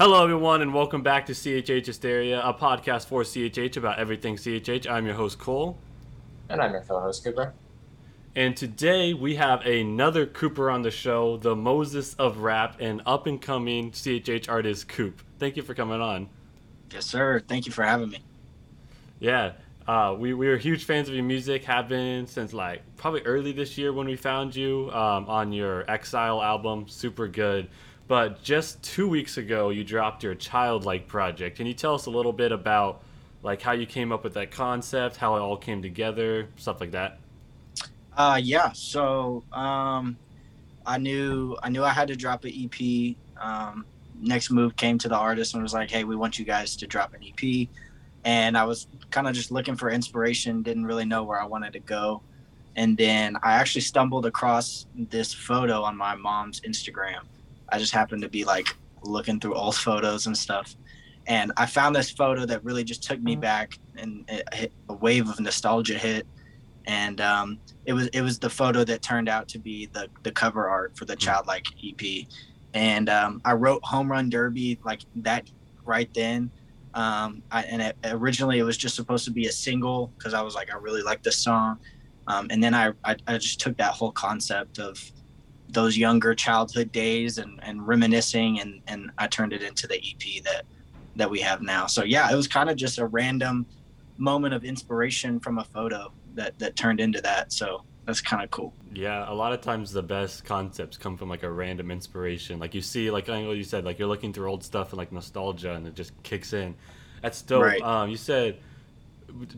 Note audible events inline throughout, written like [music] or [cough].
Hello, everyone, and welcome back to CHH Hysteria, a podcast for CHH about everything CHH. I'm your host, Cole. And I'm your fellow host, Cooper. And today we have another Cooper on the show, the Moses of rap and up and coming CHH artist, Coop. Thank you for coming on. Yes, sir. Thank you for having me. Yeah, uh, we, we were huge fans of your music, have been since like probably early this year when we found you um, on your Exile album. Super good. But just two weeks ago, you dropped your Childlike project. Can you tell us a little bit about like how you came up with that concept, how it all came together, stuff like that? Uh, yeah. So um, I knew I knew I had to drop an EP. Um, next move came to the artist and was like, "Hey, we want you guys to drop an EP." And I was kind of just looking for inspiration, didn't really know where I wanted to go. And then I actually stumbled across this photo on my mom's Instagram. I just happened to be like looking through old photos and stuff. And I found this photo that really just took me back and it, a wave of nostalgia hit. And um, it was it was the photo that turned out to be the the cover art for the Childlike EP. And um, I wrote Home Run Derby like that right then. Um, I, and it, originally it was just supposed to be a single because I was like I really like this song. Um, and then I, I I just took that whole concept of those younger childhood days and, and reminiscing and, and I turned it into the EP that that we have now. So yeah, it was kind of just a random moment of inspiration from a photo that that turned into that. So that's kind of cool. Yeah, a lot of times the best concepts come from like a random inspiration. Like you see, like I know you said, like you're looking through old stuff and like nostalgia, and it just kicks in. That's dope. Right. Um, you said,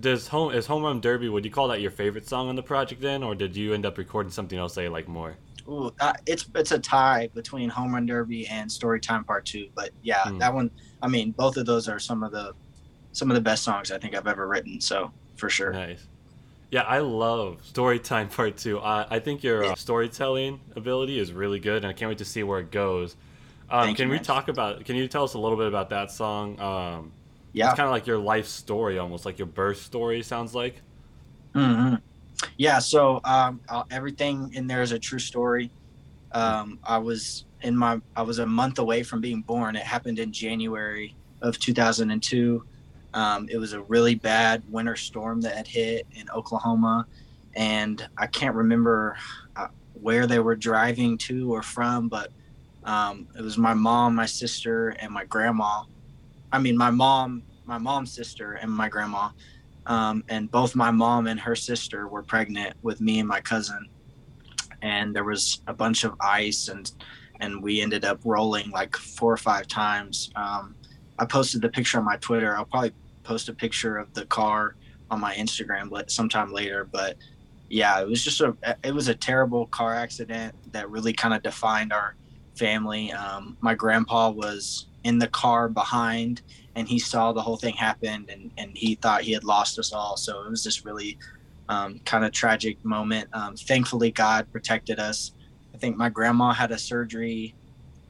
does home is Home Run Derby? Would you call that your favorite song on the project then, or did you end up recording something else that you like more? Ooh, uh, it's it's a tie between Home Run Derby and Storytime Part Two. But yeah, mm. that one. I mean, both of those are some of the some of the best songs I think I've ever written. So for sure. Nice. Yeah, I love Storytime Part Two. I, I think your uh, storytelling ability is really good, and I can't wait to see where it goes. Um, can you, we man. talk about? Can you tell us a little bit about that song? Um, yeah, it's kind of like your life story, almost like your birth story. Sounds like. Mm-hmm. Yeah. So um, everything in there is a true story. Um, I was in my. I was a month away from being born. It happened in January of 2002. Um, it was a really bad winter storm that had hit in Oklahoma, and I can't remember uh, where they were driving to or from, but um, it was my mom, my sister, and my grandma. I mean, my mom, my mom's sister, and my grandma. Um, and both my mom and her sister were pregnant with me and my cousin. And there was a bunch of ice, and and we ended up rolling like four or five times. Um, I posted the picture on my Twitter. I'll probably post a picture of the car on my Instagram sometime later. But yeah, it was just a it was a terrible car accident that really kind of defined our family. Um, my grandpa was in the car behind and he saw the whole thing happen and, and he thought he had lost us all. So it was this really um, kind of tragic moment. Um, thankfully, God protected us. I think my grandma had a surgery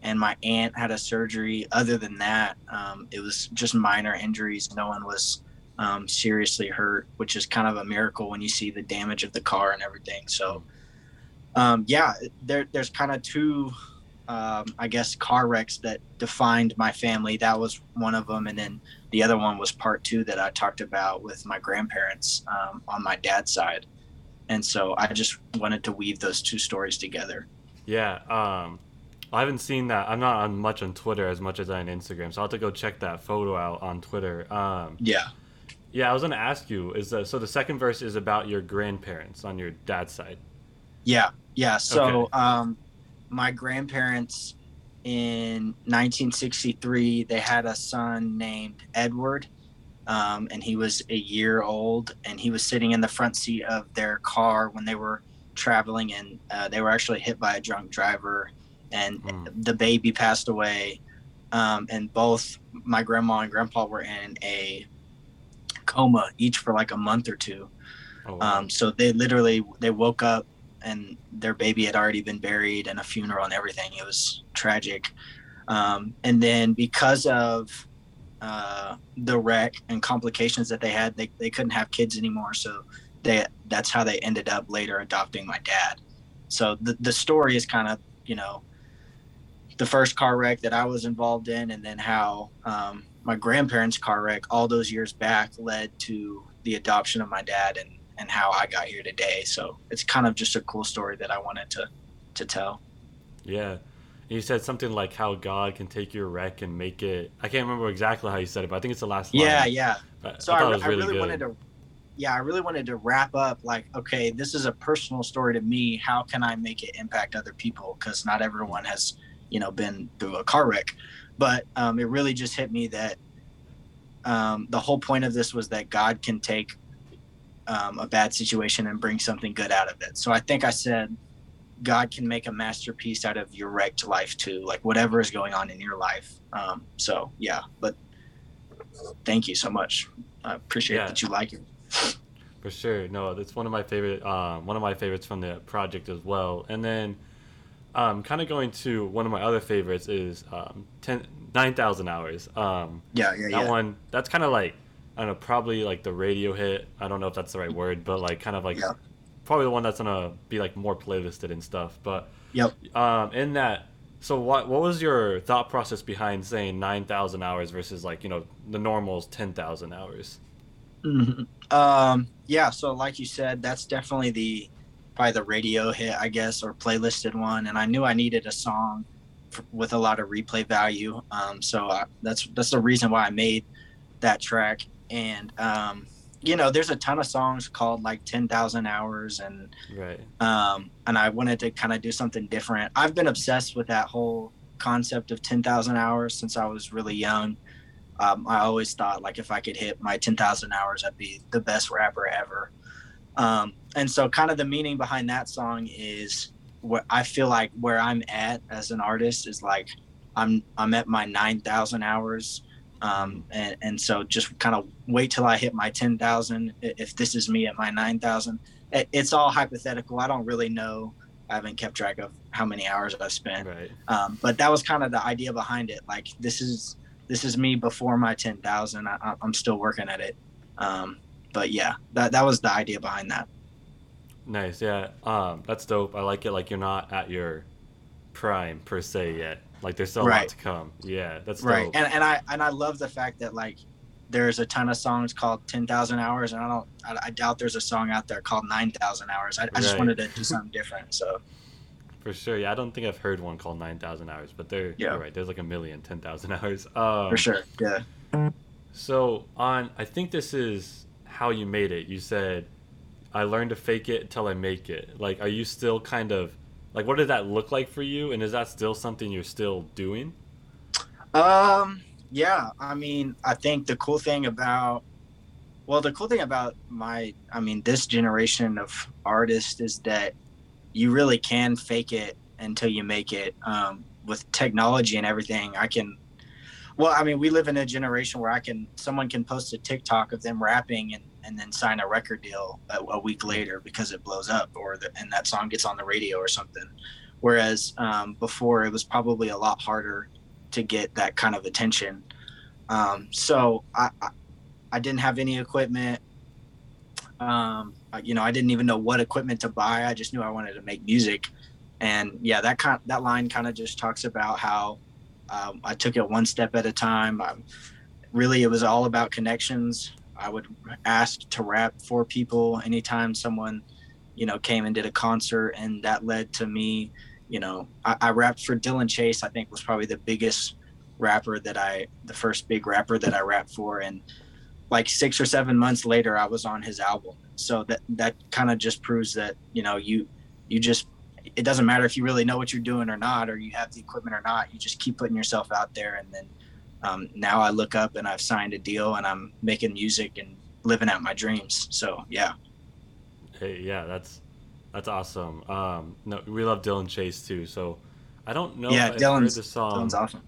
and my aunt had a surgery. Other than that, um, it was just minor injuries. No one was um, seriously hurt, which is kind of a miracle when you see the damage of the car and everything. So, um, yeah, there, there's kind of two, um, I guess, car wrecks that defined my family. That was one of them, and then the other one was part two that I talked about with my grandparents um, on my dad's side. And so I just wanted to weave those two stories together. Yeah. Um, I haven't seen that. I'm not on much on Twitter as much as I on Instagram, so I'll have to go check that photo out on Twitter. Um, yeah. Yeah, I was gonna ask you. Is that, so? The second verse is about your grandparents on your dad's side. Yeah, yeah. So, okay. um, my grandparents in 1963 they had a son named Edward, um, and he was a year old, and he was sitting in the front seat of their car when they were traveling, and uh, they were actually hit by a drunk driver and mm. the baby passed away. Um, and both my grandma and grandpa were in a coma each for like a month or two. Oh, wow. um, so they literally they woke up and their baby had already been buried and a funeral and everything. It was tragic. Um, and then because of uh, the wreck and complications that they had, they, they couldn't have kids anymore. So they that's how they ended up later adopting my dad. So the, the story is kind of, you know, the first car wreck that I was involved in, and then how um, my grandparents' car wreck all those years back led to the adoption of my dad and and how I got here today. So it's kind of just a cool story that I wanted to to tell. Yeah. You said something like how God can take your wreck and make it. I can't remember exactly how you said it, but I think it's the last line. Yeah, yeah. But So I I, I really, really wanted to, yeah, I really wanted to wrap up like, okay, this is a personal story to me. How can I make it impact other people? Because not everyone has, you know, been through a car wreck. But um, it really just hit me that um, the whole point of this was that God can take um, a bad situation and bring something good out of it. So I think I said, God can make a masterpiece out of your wrecked life too, like whatever is going on in your life. Um, so yeah, but thank you so much. I appreciate Yeah. that you like it. For sure. No, that's one of my favorite um, one of my favorites from the project as well. And then um, kind of going to one of my other favorites is um, 10, 9,000 hours. Um, Yeah, yeah, that yeah. one that's kind of like I don't know, probably like the radio hit. I don't know if that's the right word, but like kind of like Yeah. probably the one that's gonna be like more playlisted and stuff. But Yep. um, in that, so what what was your thought process behind saying nine thousand hours versus like you know the normal's ten thousand hours? Mhm. Um, yeah, so like you said, that's definitely the probably the radio hit, I guess, or playlisted one. And I knew I needed a song f- with a lot of replay value. Um, so I, that's that's the reason why I made that track. And um, you know, there's a ton of songs called like Ten Thousand Hours and Right. um, and I wanted to kind of do something different. I've been obsessed with that whole concept of 10,000 hours since I was really young. Um, I always thought like if I could hit my 10,000 hours, I'd be the best rapper ever. Um, and so, kind of the meaning behind that song is what I feel like where I'm at as an artist is like I'm I'm at my 9,000 hours. Um, and, and so just kind of wait till I hit my 10,000. If this is me at my 9,000, it- it's all hypothetical. I don't really know. I haven't kept track of how many hours I've spent. Right. Um, but that was kind of the idea behind it. Like this is this is me before my ten thousand. I, I'm still working at it. Um, but yeah, that that was the idea behind that. Nice. Yeah. Um, that's dope. I like it. Like you're not at your prime per se yet. Like there's still a lot to come. Yeah. That's Right. dope. And and I and I love the fact that like there's a ton of songs called ten thousand hours, and I don't I, I doubt there's a song out there called nine thousand hours. I, I just wanted to do something different. So For sure. Yeah. I don't think I've heard one called nine thousand hours, but there. Yeah. Right. There's like a million, ten thousand [laughs] hours. Um, for sure, yeah. So on, I think this is how you made it. You said, "I learned to fake it till I make it." Like, are you still kind of like, what did that look like for you? And is that still something you're still doing? Um, yeah, I mean, I think the cool thing about, well, the cool thing about my, I mean, this generation of artists is that you really can fake it until you make it. Um, with technology and everything, I can, well, I mean, we live in a generation where I can, someone can post a TikTok of them rapping and, and then sign a record deal a, a week later because it blows up or the, and that song gets on the radio or something. Whereas um, before it was probably a lot harder to get that kind of attention. Um, so I, I, I didn't have any equipment. Um, you know, I didn't even know what equipment to buy. I just knew I wanted to make music, and yeah, that kind that line kind of just talks about how um, I took it one step at a time. i really, it was all about connections. I would ask to rap for people anytime someone, you know, came and did a concert, and that led to me you know, I, I rapped for Dillon Chase. I think was probably the biggest rapper that I, the first big rapper that I rapped for, and like six or seven months later, I was on his album. So that that kind of just proves that you know you you just it doesn't matter if you really know what you're doing or not, or you have the equipment or not. You just keep putting yourself out there, and then um, now I look up and I've signed a deal and I'm making music and living out my dreams. So yeah, Hey, yeah, that's that's awesome. Um, no, we love Dillon Chase too. So I don't know yeah, if I've heard Dillon's the song. Dillon's awesome.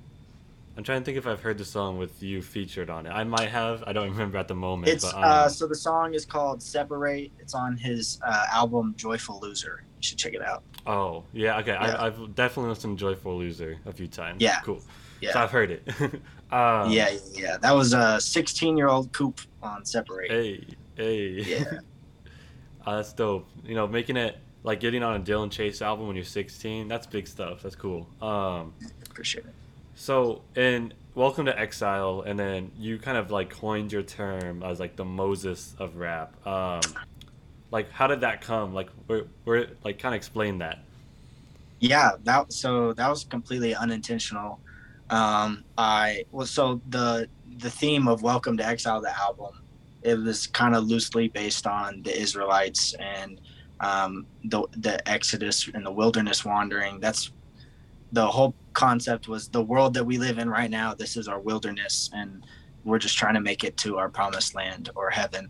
I'm trying to think if I've heard the song with you featured on it. I might have. I don't [laughs] remember at the moment. It's but, um, uh, so the song is called "Separate." It's on his uh, album "Joyful Loser." You should check it out. Oh, yeah. Okay, Yeah. I, I've definitely listened to "Joyful Loser" a few times. Yeah. Cool. Yeah. So I've heard it. [laughs] um, yeah, yeah, yeah. That was a 16-year-old Coop on "Separate." Hey, hey. Yeah, [laughs] Uh, that's dope. You know, making it like getting on a Dillon Chase album when you're 16. That's big stuff. That's cool. Um, appreciate it. So, and Welcome to Exile, and then you kind of like coined your term as like the Moses of rap. Um, like, how did that come? Like, where, where, like, kind of explain that. Yeah, that so that was completely unintentional. Um, I well, so the the theme of Welcome to Exile, the album, it was kind of loosely based on the Israelites and um, the the Exodus and the wilderness wandering. That's the whole concept was the world that we live in right now. This is our wilderness, and we're just trying to make it to our promised land or heaven.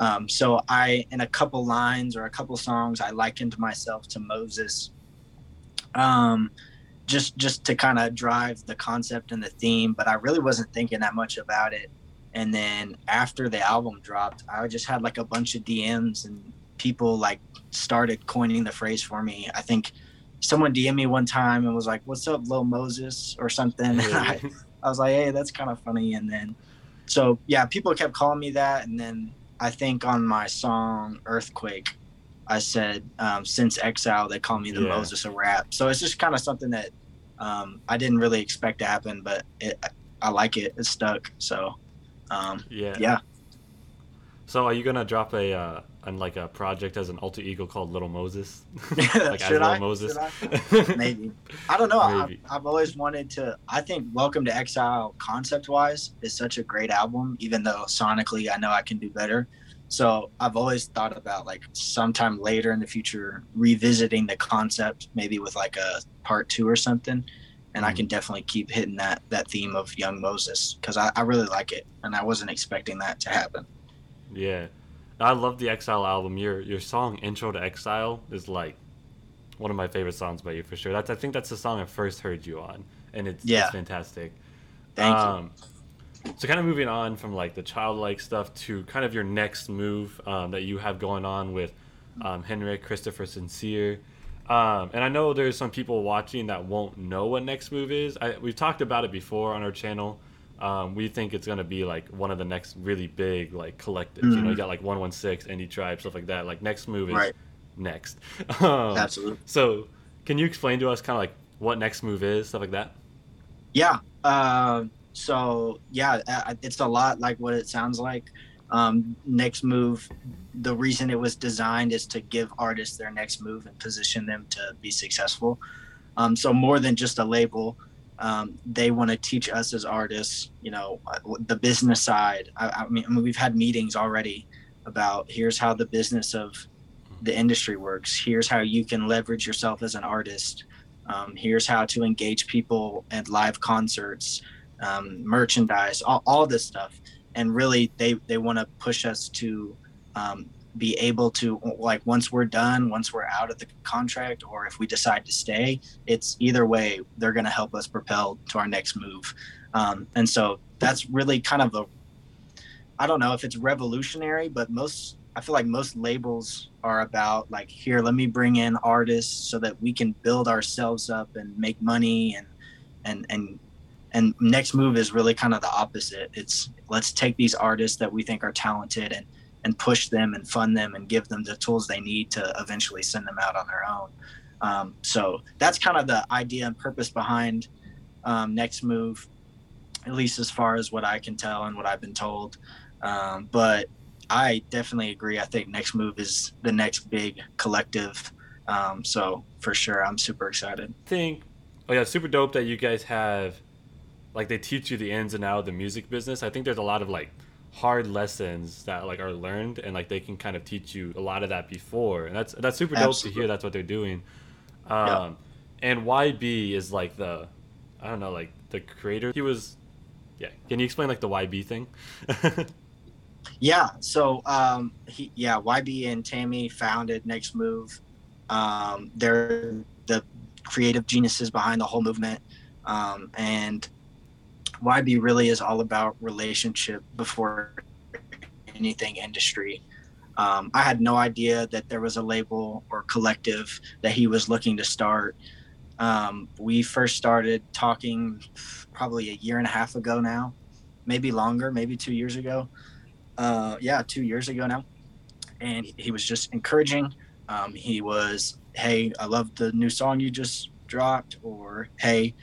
Um, so I, in a couple lines or a couple songs, I likened myself to Moses, um, just just to kind of drive the concept and the theme. But I really wasn't thinking that much about it. And then after the album dropped, I just had like a bunch of DMs and people like started coining the phrase for me. I think someone DM'd me one time and was like, "What's up, Lil Moses?" or something. [laughs] And I, I was like, "Hey, that's kind of funny." And then, so yeah, people kept calling me that. And then I think on my song Earthquake, I said, um, "Since Exile, they call me the Yeah. Moses of rap." So it's just kind of something that um, I didn't really expect to happen, but it, I like it. It stuck. So um, Yeah. yeah, So, are you gonna drop a uh, on like a project as an alter ego called Little Moses? [laughs] [laughs] like Should Little I? Moses? Should I? [laughs] maybe i don't know Maybe. i've always wanted to i think welcome to exile concept wise is such a great album even though sonically i know i can do better so i've always thought about like sometime later in the future revisiting the concept maybe with like a part two or something and i Mhm. can definitely keep hitting that that theme of young moses because I, I really like it and i wasn't expecting that to happen Yeah, I love the Exile album. Your your song "Intro to Exile" is like one of my favorite songs by you for sure. That's I think that's the song I first heard you on, and it's, Yeah. it's fantastic. thank you um, So kind of moving on from like the childlike stuff to kind of your next move um, that you have going on with um, Henrik Christopher Sincere. Um, and I know there's some people watching that won't know what next move is. I, we've talked about it before on our channel. Um, we think it's gonna be like one of the next really big like collectives. You know, you Mhm. got like 116, Indie Tribe, stuff like that. Like next move is Right. next. [laughs] Um, absolutely so can you explain to us kind of like what next move is, stuff like that? Yeah. Um, so yeah, it's a lot like what it sounds like. Um, next move. The reason it was designed is to give artists their next move and position them to be successful. Um, so more than just a label, um, they want to teach us as artists, you know, uh, the business side. I, I mean, I mean, we've had meetings already about here's how the business of the industry works. Here's how you can leverage yourself as an artist. Um, here's how to engage people at live concerts, um, merchandise, all, all this stuff. And really, they, they want to push us to um, be able to, like, once we're done, once we're out of the contract, or if we decide to stay, it's either way, they're going to help us propel to our next move. Um, and so that's really kind of a, I don't know if it's revolutionary, but most, I feel like most labels are about like, here, let me bring in artists so that we can build ourselves up and make money and, and, and, and next move is really kind of the opposite. It's let's take these artists that we think are talented and, and push them and fund them and give them the tools they need to eventually send them out on their own. Um, so that's kind of the idea and purpose behind um, next move, at least as far as what I can tell and what I've been told. Um, but I definitely agree. I think next move is the next big collective. Um, so for sure, I'm super excited. think oh yeah super dope that you guys have like they teach you the ins and outs of the music business i think there's a lot of like hard lessons that like are learned and like they can kind of teach you a lot of that before and that's that's super dope Absolutely. to hear that's what they're doing um Yeah. and yb is like the i don't know like the creator he was yeah can you explain like the yb thing [laughs] Yeah. So, um, he, yeah, YB and Tammy founded Next Move. Um, they're the creative geniuses behind the whole movement. Um, and YB really is all about relationship before anything industry. Um, I had no idea that there was a label or collective that he was looking to start. Um, we first started talking probably a year and a half ago now, maybe longer, maybe two years ago uh, yeah, two years ago now. And he was just encouraging. Um, he was, hey, I love the new song you just dropped, or hey,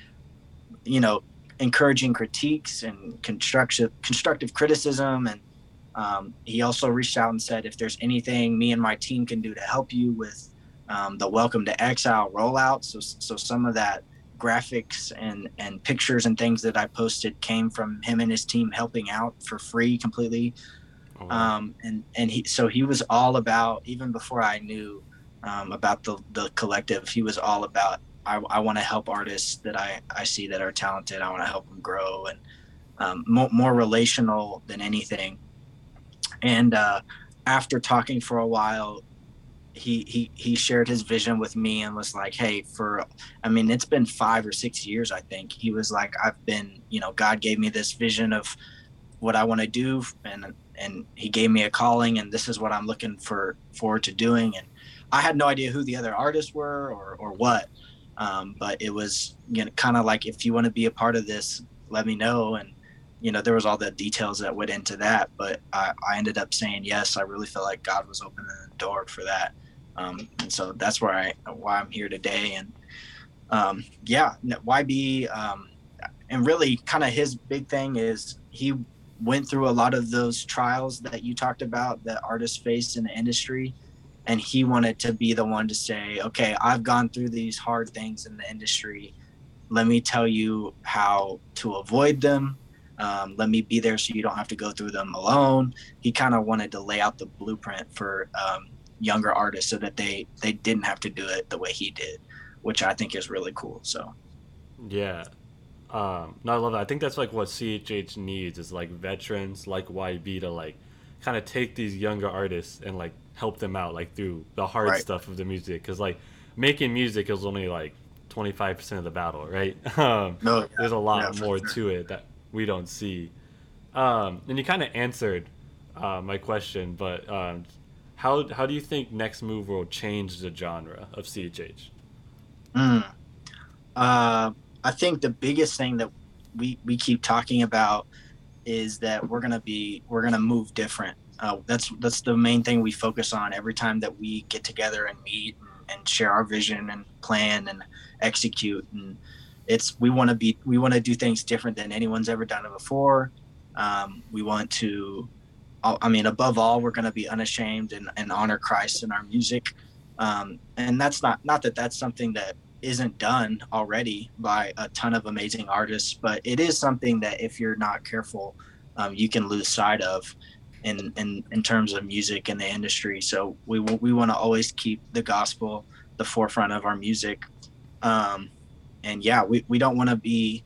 you know, encouraging critiques and constructive constructive criticism. And um, he also reached out and said if there's anything me and my team can do to help you with um, the welcome to exile rollout. So so some of that graphics and and pictures and things that i posted came from him and his team helping out for free completely. Oh, um, and and he so he was all about even before i knew um, about the the collective he was all about I, I want to help artists that I, I see that are talented. I want to help them grow and um, more, more relational than anything. And uh, after talking for a while, he, he he shared his vision with me and was like, "Hey, for I mean, it's been five or six years. I think he was like, I've been, you know, God gave me this vision of what I want to do, and and He gave me a calling, and this is what I'm looking for forward to doing. And I had no idea who the other artists were or or what, um, but it was you know kind of like if you want to be a part of this, let me know. And you know there was all the details that went into that, but I, I ended up saying yes. I really felt like God was opening the door for that, um, and so that's where I why I'm here today. And um, yeah, YB, um, and really kind of his big thing is he went through a lot of those trials that you talked about that artists face in the industry and he wanted to be the one to say okay i've gone through these hard things in the industry. Let me tell you how to avoid them. Um, let me be there so you don't have to go through them alone. He kind of wanted to lay out the blueprint for um, younger artists so that they they didn't have to do it the way he did which i think is really cool so. Yeah. Um no i love that. I think that's like what chh needs is like veterans like yb to like kind of take these younger artists and like help them out like through the hard right. stuff of the music because like making music is only like 25% of the battle right [laughs] um, no, yeah. there's a lot yeah, more sure. to it that we don't see um, and you kind of answered uh, my question but um, how, how do you think next move will change the genre of chh mm. uh, i think the biggest thing that we, we keep talking about is that we're gonna be we're gonna move different uh, that's that's the main thing we focus on every time that we get together and meet and, share our vision and plan and execute. And it's we want to be we want to do things different than anyone's ever done it before. Um, we want to, I mean, above all, we're going to be unashamed and, and honor Christ in our music. Um, and that's not not that that's something that isn't done already by a ton of amazing artists, but it is something that if you're not careful, um, you can lose sight of in in in terms of music and the industry. So we we want to always keep the gospel the forefront of our music. Um, and yeah, we, we don't want to be,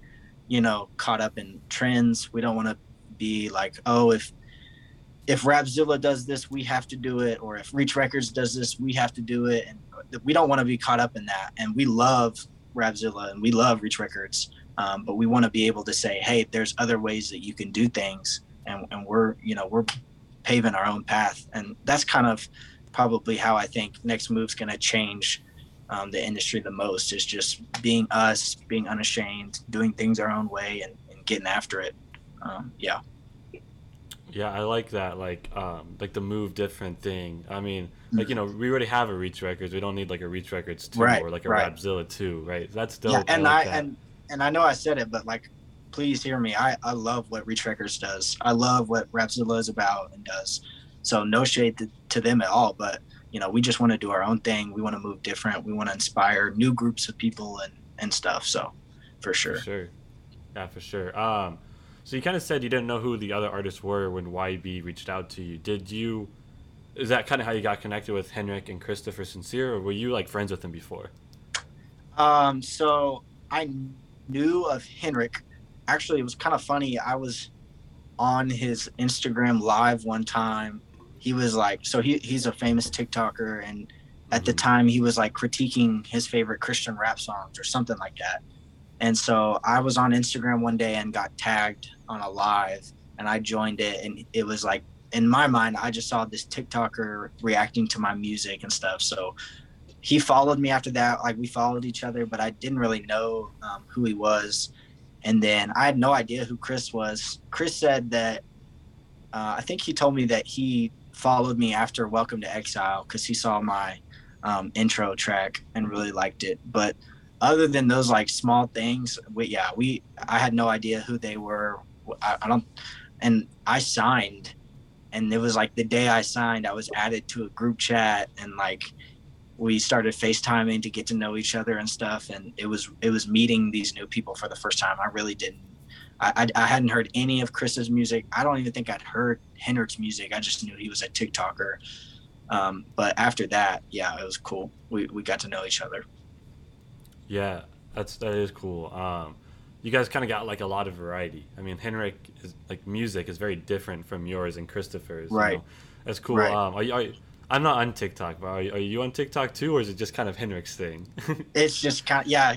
you know, caught up in trends. We don't want to be like, oh, if if Rapzilla does this, we have to do it, or if Reach Records does this, we have to do it. And we don't want to be caught up in that. And we love Rapzilla and we love Reach Records, um, but we want to be able to say, hey, there's other ways that you can do things, and, and we're you know we're paving our own path. And that's kind of probably how I think next move's going to change um, the industry the most is just being us, being unashamed, doing things our own way, and, and getting after it. Um, yeah. Yeah, I like that. Like, um, like the move different thing. I mean, like you know, we already have a Reach Records. We don't need like a Reach Records two right, or like a right. Rapzilla two, right? That's still yeah. And I, like I and and I know I said it, but like please hear me. I, I love what Reach Records does. I love what Rapzilla is about and does. So no shade to, to them at all, but you know, we just want to do our own thing. We want to move different. We want to inspire new groups of people and, and stuff. So for sure. For sure. Yeah, for sure. Um, so you kind of said you didn't know who the other artists were when YB reached out to you. Did you, is that kind of how you got connected with Henrik and Christopher Sincere or were you like friends with them before? Um, so I knew of Henrik actually it was kind of funny. I was on his Instagram live one time. He was like, so he he's a famous TikToker, and at the mm-hmm. time he was like critiquing his favorite Christian rap songs or something like that. And so I was on Instagram one day and got tagged on a live, and I joined it, and it was like in my mind, I just saw this TikToker reacting to my music and stuff. So he followed me after that. Like we followed each other, but I didn't really know um, who he was. And then I had no idea who Chris was. Chris said that uh, I think he told me that he followed me after Welcome to Exile because he saw my um, intro track and really liked it. But other than those like small things, we yeah we I had no idea who they were. I, I don't, and I signed, and it was like the day I signed, I was added to a group chat, and like we started FaceTiming to get to know each other and stuff. And it was it was meeting these new people for the first time. I really didn't. I, I, I hadn't heard any of Chris's music. I don't even think I'd heard Henrik's music. I just knew he was a TikToker. Um, but after that, yeah, it was cool. We, we got to know each other. Yeah, that's that is cool. Um, you guys kind of got like a lot of variety. I mean, Henrik is like music is very different from yours and Christopher's. Right. You know? That's cool. Right. Um, are you, are you, I'm not on TikTok, but are you, are you on TikTok too, or is it just kind of Henrik's thing? [laughs] it's just kind of, yeah,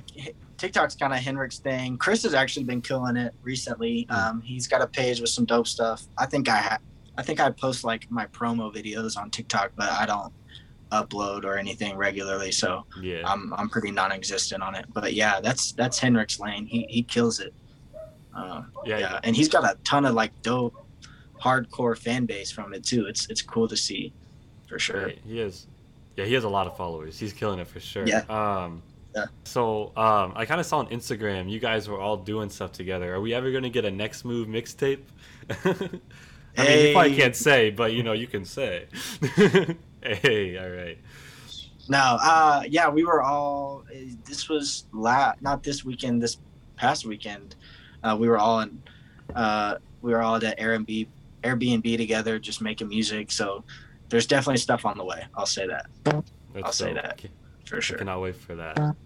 TikTok's kind of Henrik's thing. Chris has actually been killing it recently. Mm. Um, he's got a page with some dope stuff. I think I ha- I think I post like my promo videos on TikTok, but I don't upload or anything regularly, so yeah. I'm I'm pretty non-existent on it. But yeah, that's that's Henrik's lane. He he kills it. Uh, yeah. yeah, and he's got a ton of like dope, hardcore fan base from it too. It's it's cool to see, for sure. He has, yeah, he has a lot of followers. He's killing it for sure. Yeah. Um, Yeah. So um, I kind of saw on Instagram you guys were all doing stuff together. Are we ever gonna get a next move mixtape? [laughs] I mean, you probably can't say, but you know you can say. [laughs] hey, all right. No, uh, yeah, we were all. This was la not this weekend. This past weekend, uh, we were all in. Uh, we were all at Airbnb, Airbnb together, just making music. So there's definitely stuff on the way. I'll say that That's I'll say dope. that. For I sure. cannot wait for that.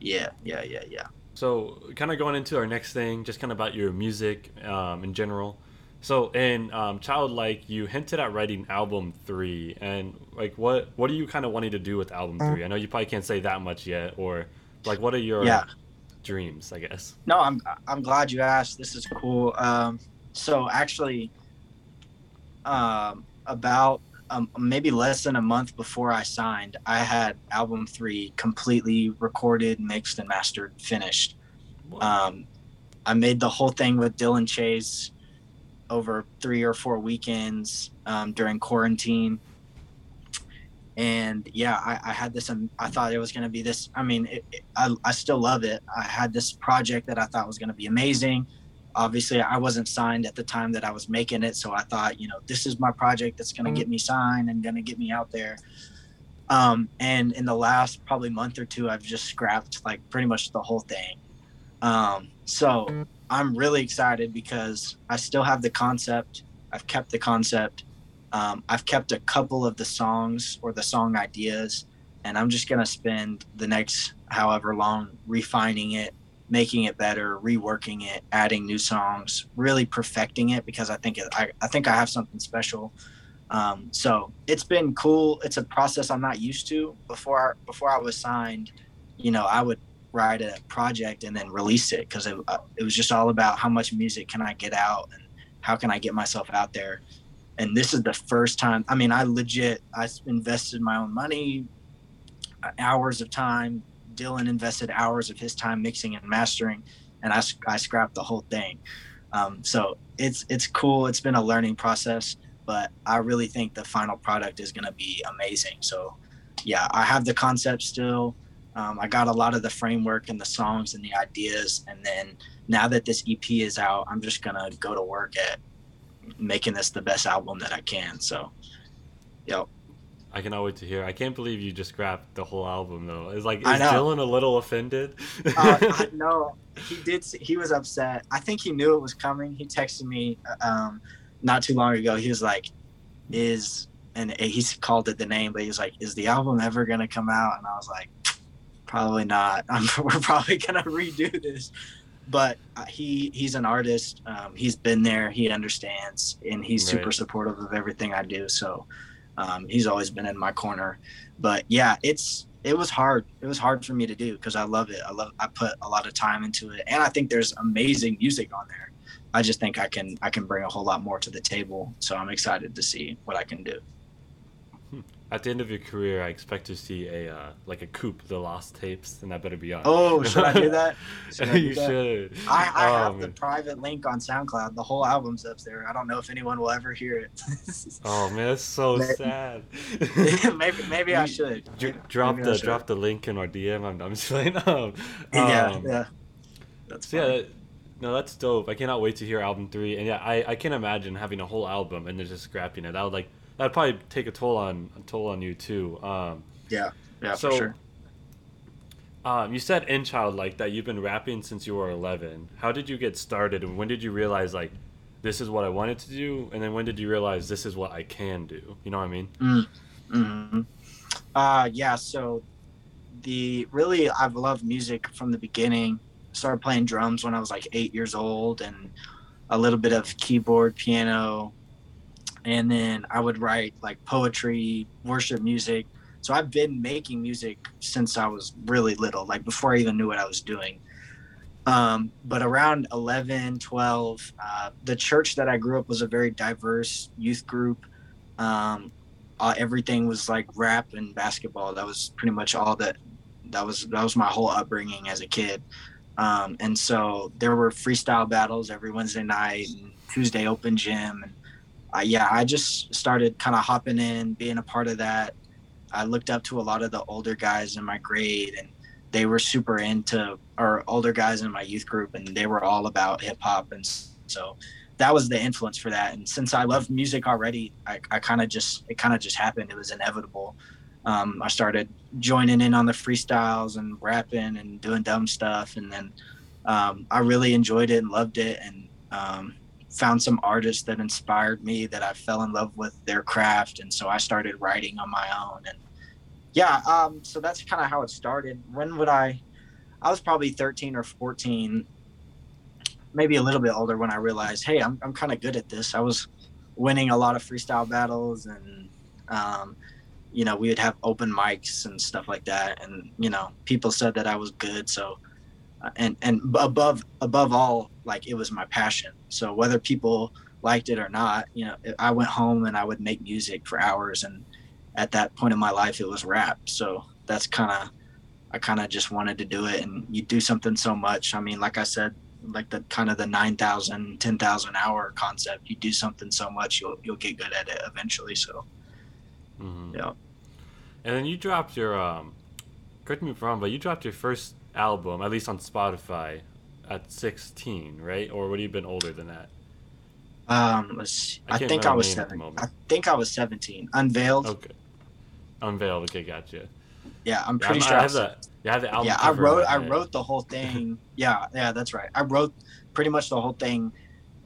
Yeah, yeah, yeah, yeah. So, kind of going into our next thing, just kind of about your music um, in general. So, in um, Childlike, you hinted at writing album three, and like, what what are you kind of wanting to do with album three? I know you probably can't say that much yet, or like, what are your Yeah. dreams? I guess. No, I'm I'm glad you asked. This is cool. Um, so actually, um, about um, maybe less than a month before I signed, I had album three completely recorded, mixed, and mastered, finished. Um, I made the whole thing with Dillon Chase over three or four weekends um, during quarantine. And yeah, I, I had this. Um, I thought it was going to be this. I mean, it, it, I, I still love it. I had this project that I thought was going to be amazing. Obviously, I wasn't signed at the time that I was making it, so I thought, you know, this is my project that's going to get me signed and going to get me out there. Um, and in the last probably month or two, I've just scrapped like pretty much the whole thing. Um, so I'm really excited because I still have the concept. I've kept the concept. Um, I've kept a couple of the songs or the song ideas, and I'm just gonna spend the next however long refining it, making it better, reworking it, adding new songs, really perfecting it because I think it, I, I think I have something special. Um, so it's been cool. It's a process I'm not used to. Before before I was signed, you know, I would write a project and then release it because it, uh, it was just all about how much music can I get out and how can I get myself out there. And this is the first time. I mean, I legit I invested my own money, uh, hours of time. Dillon invested hours of his time mixing and mastering, and I, I scrapped the whole thing. Um, so it's it's cool. It's been a learning process, but I really think the final product is going to be amazing. So yeah, I have the concept still. Um, I got a lot of the framework and the songs and the ideas, and then now that this EP is out, I'm just gonna go to work at making this the best album that I can. So, yep. I cannot wait to hear. I can't believe you just scrapped the whole album though. It's like, is. Dillon a little offended? uh, I, [laughs] no, he did. He was upset. I think he knew it was coming. He texted me um, not too long ago. He was like, "Is and he called it the name, but he was like, "Is the album ever gonna come out?" And I was like, "Probably not. [laughs] I'm, we're probably gonna redo this." But uh, he he's an artist. Um, he's been there. He understands, and he's super supportive of everything I do. So um, he's always been in my corner. But yeah, it's it was hard. It was hard for me to do because I love it. I love. I put a lot of time into it, and I think there's amazing music on there. I just think I can I can bring a whole lot more to the table. So I'm excited to see what I can do. At the end of your career, I expect to see a uh, like a Coop, the lost tapes, and that better be on. Oh, should I do that? [laughs] Should I do you that? should. I, I Oh, have the private link on SoundCloud. The whole album's up there. I don't know if anyone will ever hear it. [laughs] Oh man, that's so Maybe- sad. [laughs] maybe maybe I should. Maybe drop I the should. drop the link in our DM. I'm, I'm just playing. Um, Yeah, um, yeah. That's So yeah, that, no, that's dope. I cannot wait to hear album three. And yeah, I, I can't imagine having a whole album and then just scrapping it. That would like that'd probably take a toll on a toll on you too. Um, yeah, yeah, so, for sure. um, you said in child like that you've been rapping since you were 11. How did you get started, and when did you realize like this is what I wanted to do, and then when did you realize this is what I can do? You know what I mean? hmm Uh, yeah. So the really, I've loved music from the beginning. Started playing drums when I was like eight years old, and a little bit of keyboard, piano, and then I would write like poetry, worship music. So I've been making music since I was really little, like before I even knew what I was doing. Um, but around 11, 12, uh, the church that I grew up was a very diverse youth group. Um, uh, everything was like rap and basketball. That was pretty much all that. That was that was my whole upbringing as a kid. Um, and so there were freestyle battles every Wednesday night and Tuesday open gym. And uh, yeah, I just started kind of hopping in, being a part of that. I looked up to a lot of the older guys in my grade, and they were super into, or older guys in my youth group, and they were all about hip hop. And so that was the influence for that. And since I loved music already, I, I kind of just it kind of just happened. It was inevitable. Um, I started joining in on the freestyles and rapping and doing dumb stuff, and then um, I really enjoyed it and loved it, and um, found some artists that inspired me that I fell in love with their craft, and so I started writing on my own. And yeah, um, so that's kind of how it started. When would I? I was probably 13 or 14 maybe a little bit older when I realized, hey, I'm, I'm kind of good at this. I was winning a lot of freestyle battles and, um, you know, we would have open mics and stuff like that. And, you know, people said that I was good. So, uh, and, and above, above all, like it was my passion. So whether people liked it or not, you know, I went home and I would make music for hours. And at that point in my life, it was rap. So that's kind of, I kind of just wanted to do it. And you do something so much. I mean, like I said, like the kind of the 9,000, 10,000 hour concept. You do something so much, you'll you'll get good at it eventually. So hmm yeah, And then you dropped your um, correct me if I'm wrong, but you dropped your first album, at least on Spotify, at 16, right? Or would you have been older than that? um, I I, think I was the name at the seven. I think I was 17. Unveiled. Okay. Unveiled. Okay, gotcha. Yeah, I'm Yeah, pretty I'm- sure. I have was- the yeah, I have the album. yeah, I wrote I head. wrote the whole thing. [laughs] yeah, yeah, that's right. I wrote pretty much the whole thing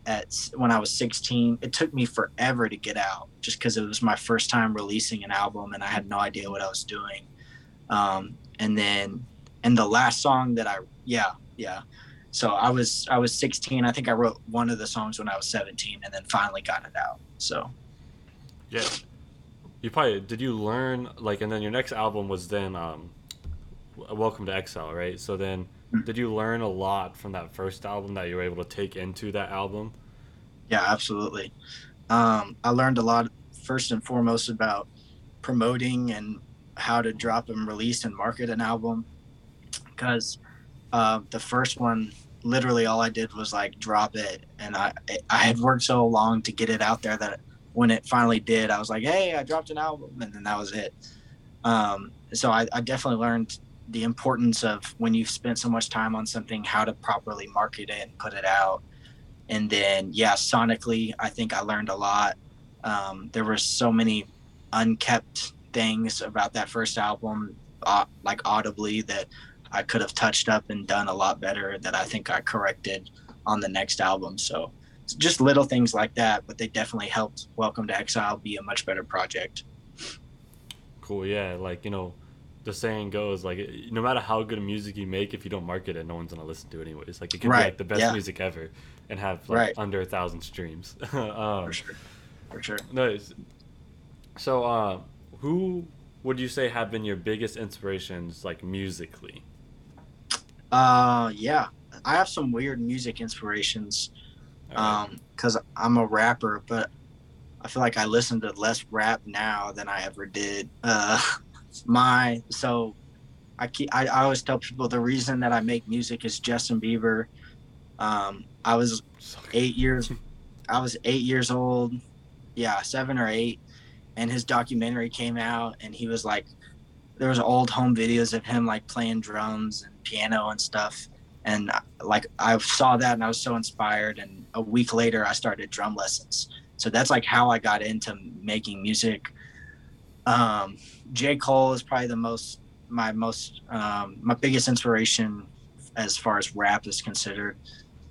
at when I was 16. It took me forever to get out just because it was my first time releasing an album and I had no idea what I was doing. Um, and then and the last song that I yeah yeah. So I was I was 16. I think I wrote one of the songs when I was 17 and then finally got it out. So Yeah. You probably did you learn like and then your next album was then um Welcome to Exile, right? So then Mm. did you learn a lot from that first album that you were able to take into that album? Yeah, absolutely. Um, I learned a lot first and foremost about promoting and how to drop and release and market an album. Because uh, the first one, literally all I did was like drop it, and I I had worked so long to get it out there that when it finally did, I was like, hey, I dropped an album, and then that was it. Um, so I, I definitely learned the importance of when you've spent so much time on something, how to properly market it and put it out and then yeah sonically i think i learned a lot um, there were so many unkept things about that first album uh, like audibly that i could have touched up and done a lot better that i think i corrected on the next album so just little things like that but they definitely helped welcome to exile be a much better project Cool, yeah. Like, you know, the saying goes like no matter how good music you make, if you don't market it, no one's gonna listen to it anyways. Like it could be like the best yeah. music ever and have like Right. under a thousand streams. [laughs] um, for sure for sure Nice. So, uh, who would you say have been your biggest inspirations, like musically? Uh yeah i have some weird music inspirations Alright. um because i'm a rapper but I feel like I listen to less rap now than I ever did. Uh, [laughs] my so I keep I, I always tell people the reason that I make music is Justin Bieber. Um, I was eight years [laughs] I was eight years old, yeah, seven or eight, and his documentary came out, and he was like, there was old home videos of him like playing drums and piano and stuff, and like I saw that and I was so inspired, and a week later I started drum lessons. So that's like how I got into making music. Um, J. Cole is probably the most my most um, my biggest inspiration as far as rap is considered.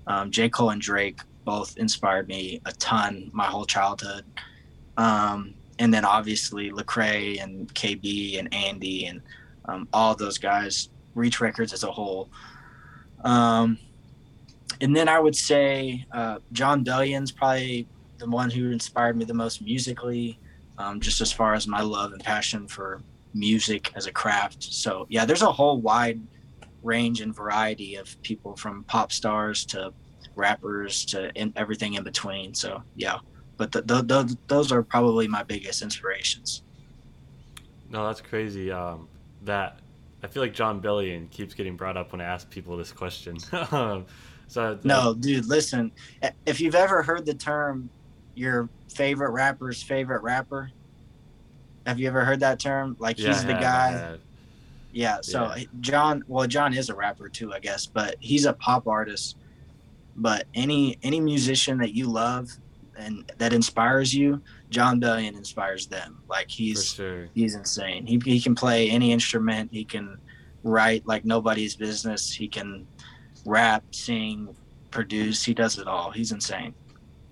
Um, J. Cole and Drake both inspired me a ton my whole childhood. Um, and then obviously Lecrae and KB and Andy and um, all those guys, Reach Records as a whole. Um, and then I would say uh, Jon Bellion's probably the one who inspired me the most musically, um, just as far as my love and passion for music as a craft. So yeah, there's a whole wide range and variety of people from pop stars to rappers to in, everything in between. So yeah, but the, those are probably my biggest inspirations. No, that's crazy. Um, that I feel like Jon Bellion keeps getting brought up when I ask people this question. [laughs] Um, so no, dude, listen. If you've ever heard the term "your favorite rapper's favorite rapper," have you ever heard that term? Like yeah, he's the guy. Yeah. So yeah. Jon, well, Jon is a rapper too, I guess, but he's a pop artist. But any any musician that you love and that inspires you, Jon Bellion inspires them. Like he's sure. he's insane. He he can play any instrument. He can write like nobody's business. He can rap, sing, produce. He does it all. He's insane.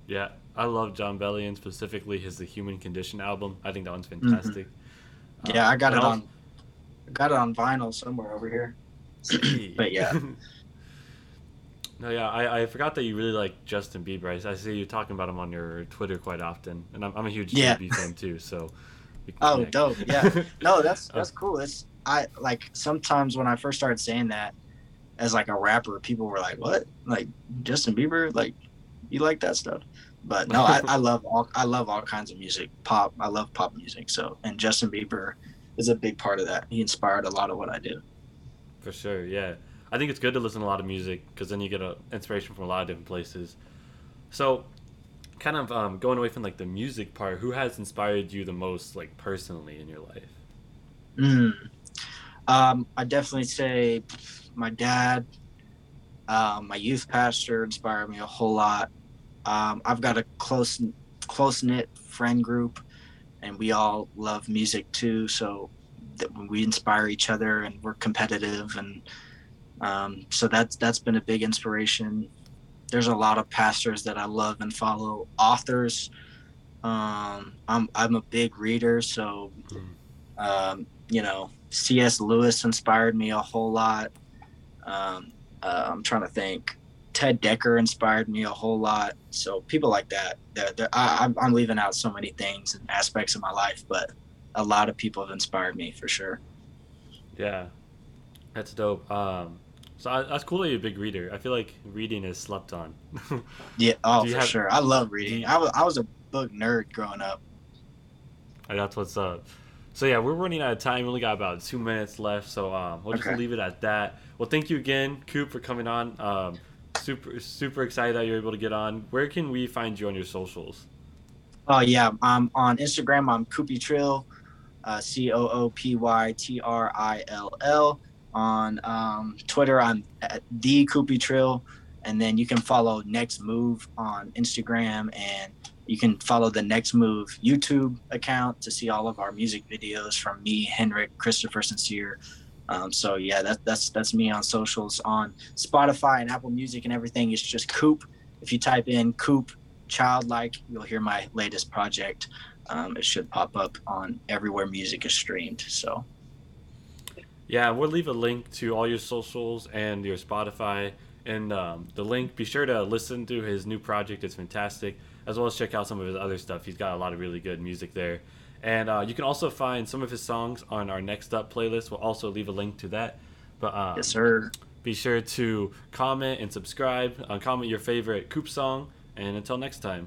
Yeah, I love Jon Bellion specifically his The Human Condition album. I think that one's mm-hmm. fantastic. Mm-hmm. Yeah, um, I got it on got it on vinyl somewhere over here. [clears throat] but yeah. [laughs] No, yeah, I, I forgot that you really like Justin Bieber. I, I see you talking about him on your Twitter quite often, and I'm, I'm a huge yeah. JB fan too. So. Oh, connect. dope! Yeah, no, [laughs] that's that's cool. It's I like sometimes when I first started saying that as like a rapper, people were like, "What? Like Justin Bieber? Like you like that stuff?" But no, I, I [laughs] love all I love all kinds of music. Pop, I love pop music. So, and Justin Bieber is a big part of that. He inspired a lot of what I do. For sure, yeah. I think it's good to listen to a lot of music because then you get a inspiration from a lot of different places. So, kind of um, going away from like the music part, who has inspired you the most, like personally in your life? Mm. Um, I definitely say my dad, um, my youth pastor inspired me a whole lot. Um, I've got a close, close knit friend group, and we all love music too. So we inspire each other, and we're competitive and um, so that's that's been a big inspiration. There's a lot of pastors that I love and follow. Authors. Um, I'm I'm a big reader, so um, you know C.S. Lewis inspired me a whole lot. Um, uh, I'm trying to think. Ted Dekker inspired me a whole lot. So people like that. They're, they're, I, I'm leaving out so many things and aspects of my life, but a lot of people have inspired me for sure. Yeah, that's dope. Um, so that's cool that you're a big reader. I feel like reading is slept on. [laughs] yeah, oh for have, sure. I love reading. I was I was a book nerd growing up. That's what's up. So yeah, we're running out of time. We only got about two minutes left, so um, we'll just okay. leave it at that. Well, thank you again, Coop, for coming on. Um, super super excited that you're able to get on. Where can we find you on your socials? Oh yeah, I'm on Instagram. I'm Coopy Trill, uh, C O O P Y T R I L L on um, Twitter. I'm at the Coopy Trill, and then you can follow Next Move on Instagram, and you can follow the Next Move YouTube account to see all of our music videos from me, Henrik, Christopher Sincere. Um, so yeah, that, that's that's me on socials on Spotify and Apple Music and everything. It's just Coop. If you type in Coop Childlike, you'll hear my latest project. Um, it should pop up on everywhere music is streamed. So yeah, we'll leave a link to all your socials and your Spotify and um, the link. Be sure to listen to his new project; it's fantastic. As well as check out some of his other stuff. He's got a lot of really good music there, and uh, you can also find some of his songs on our Next Up playlist. We'll also leave a link to that. But um, yes, sir. Be sure to comment and subscribe. Uh, comment your favorite Coop song, and until next time.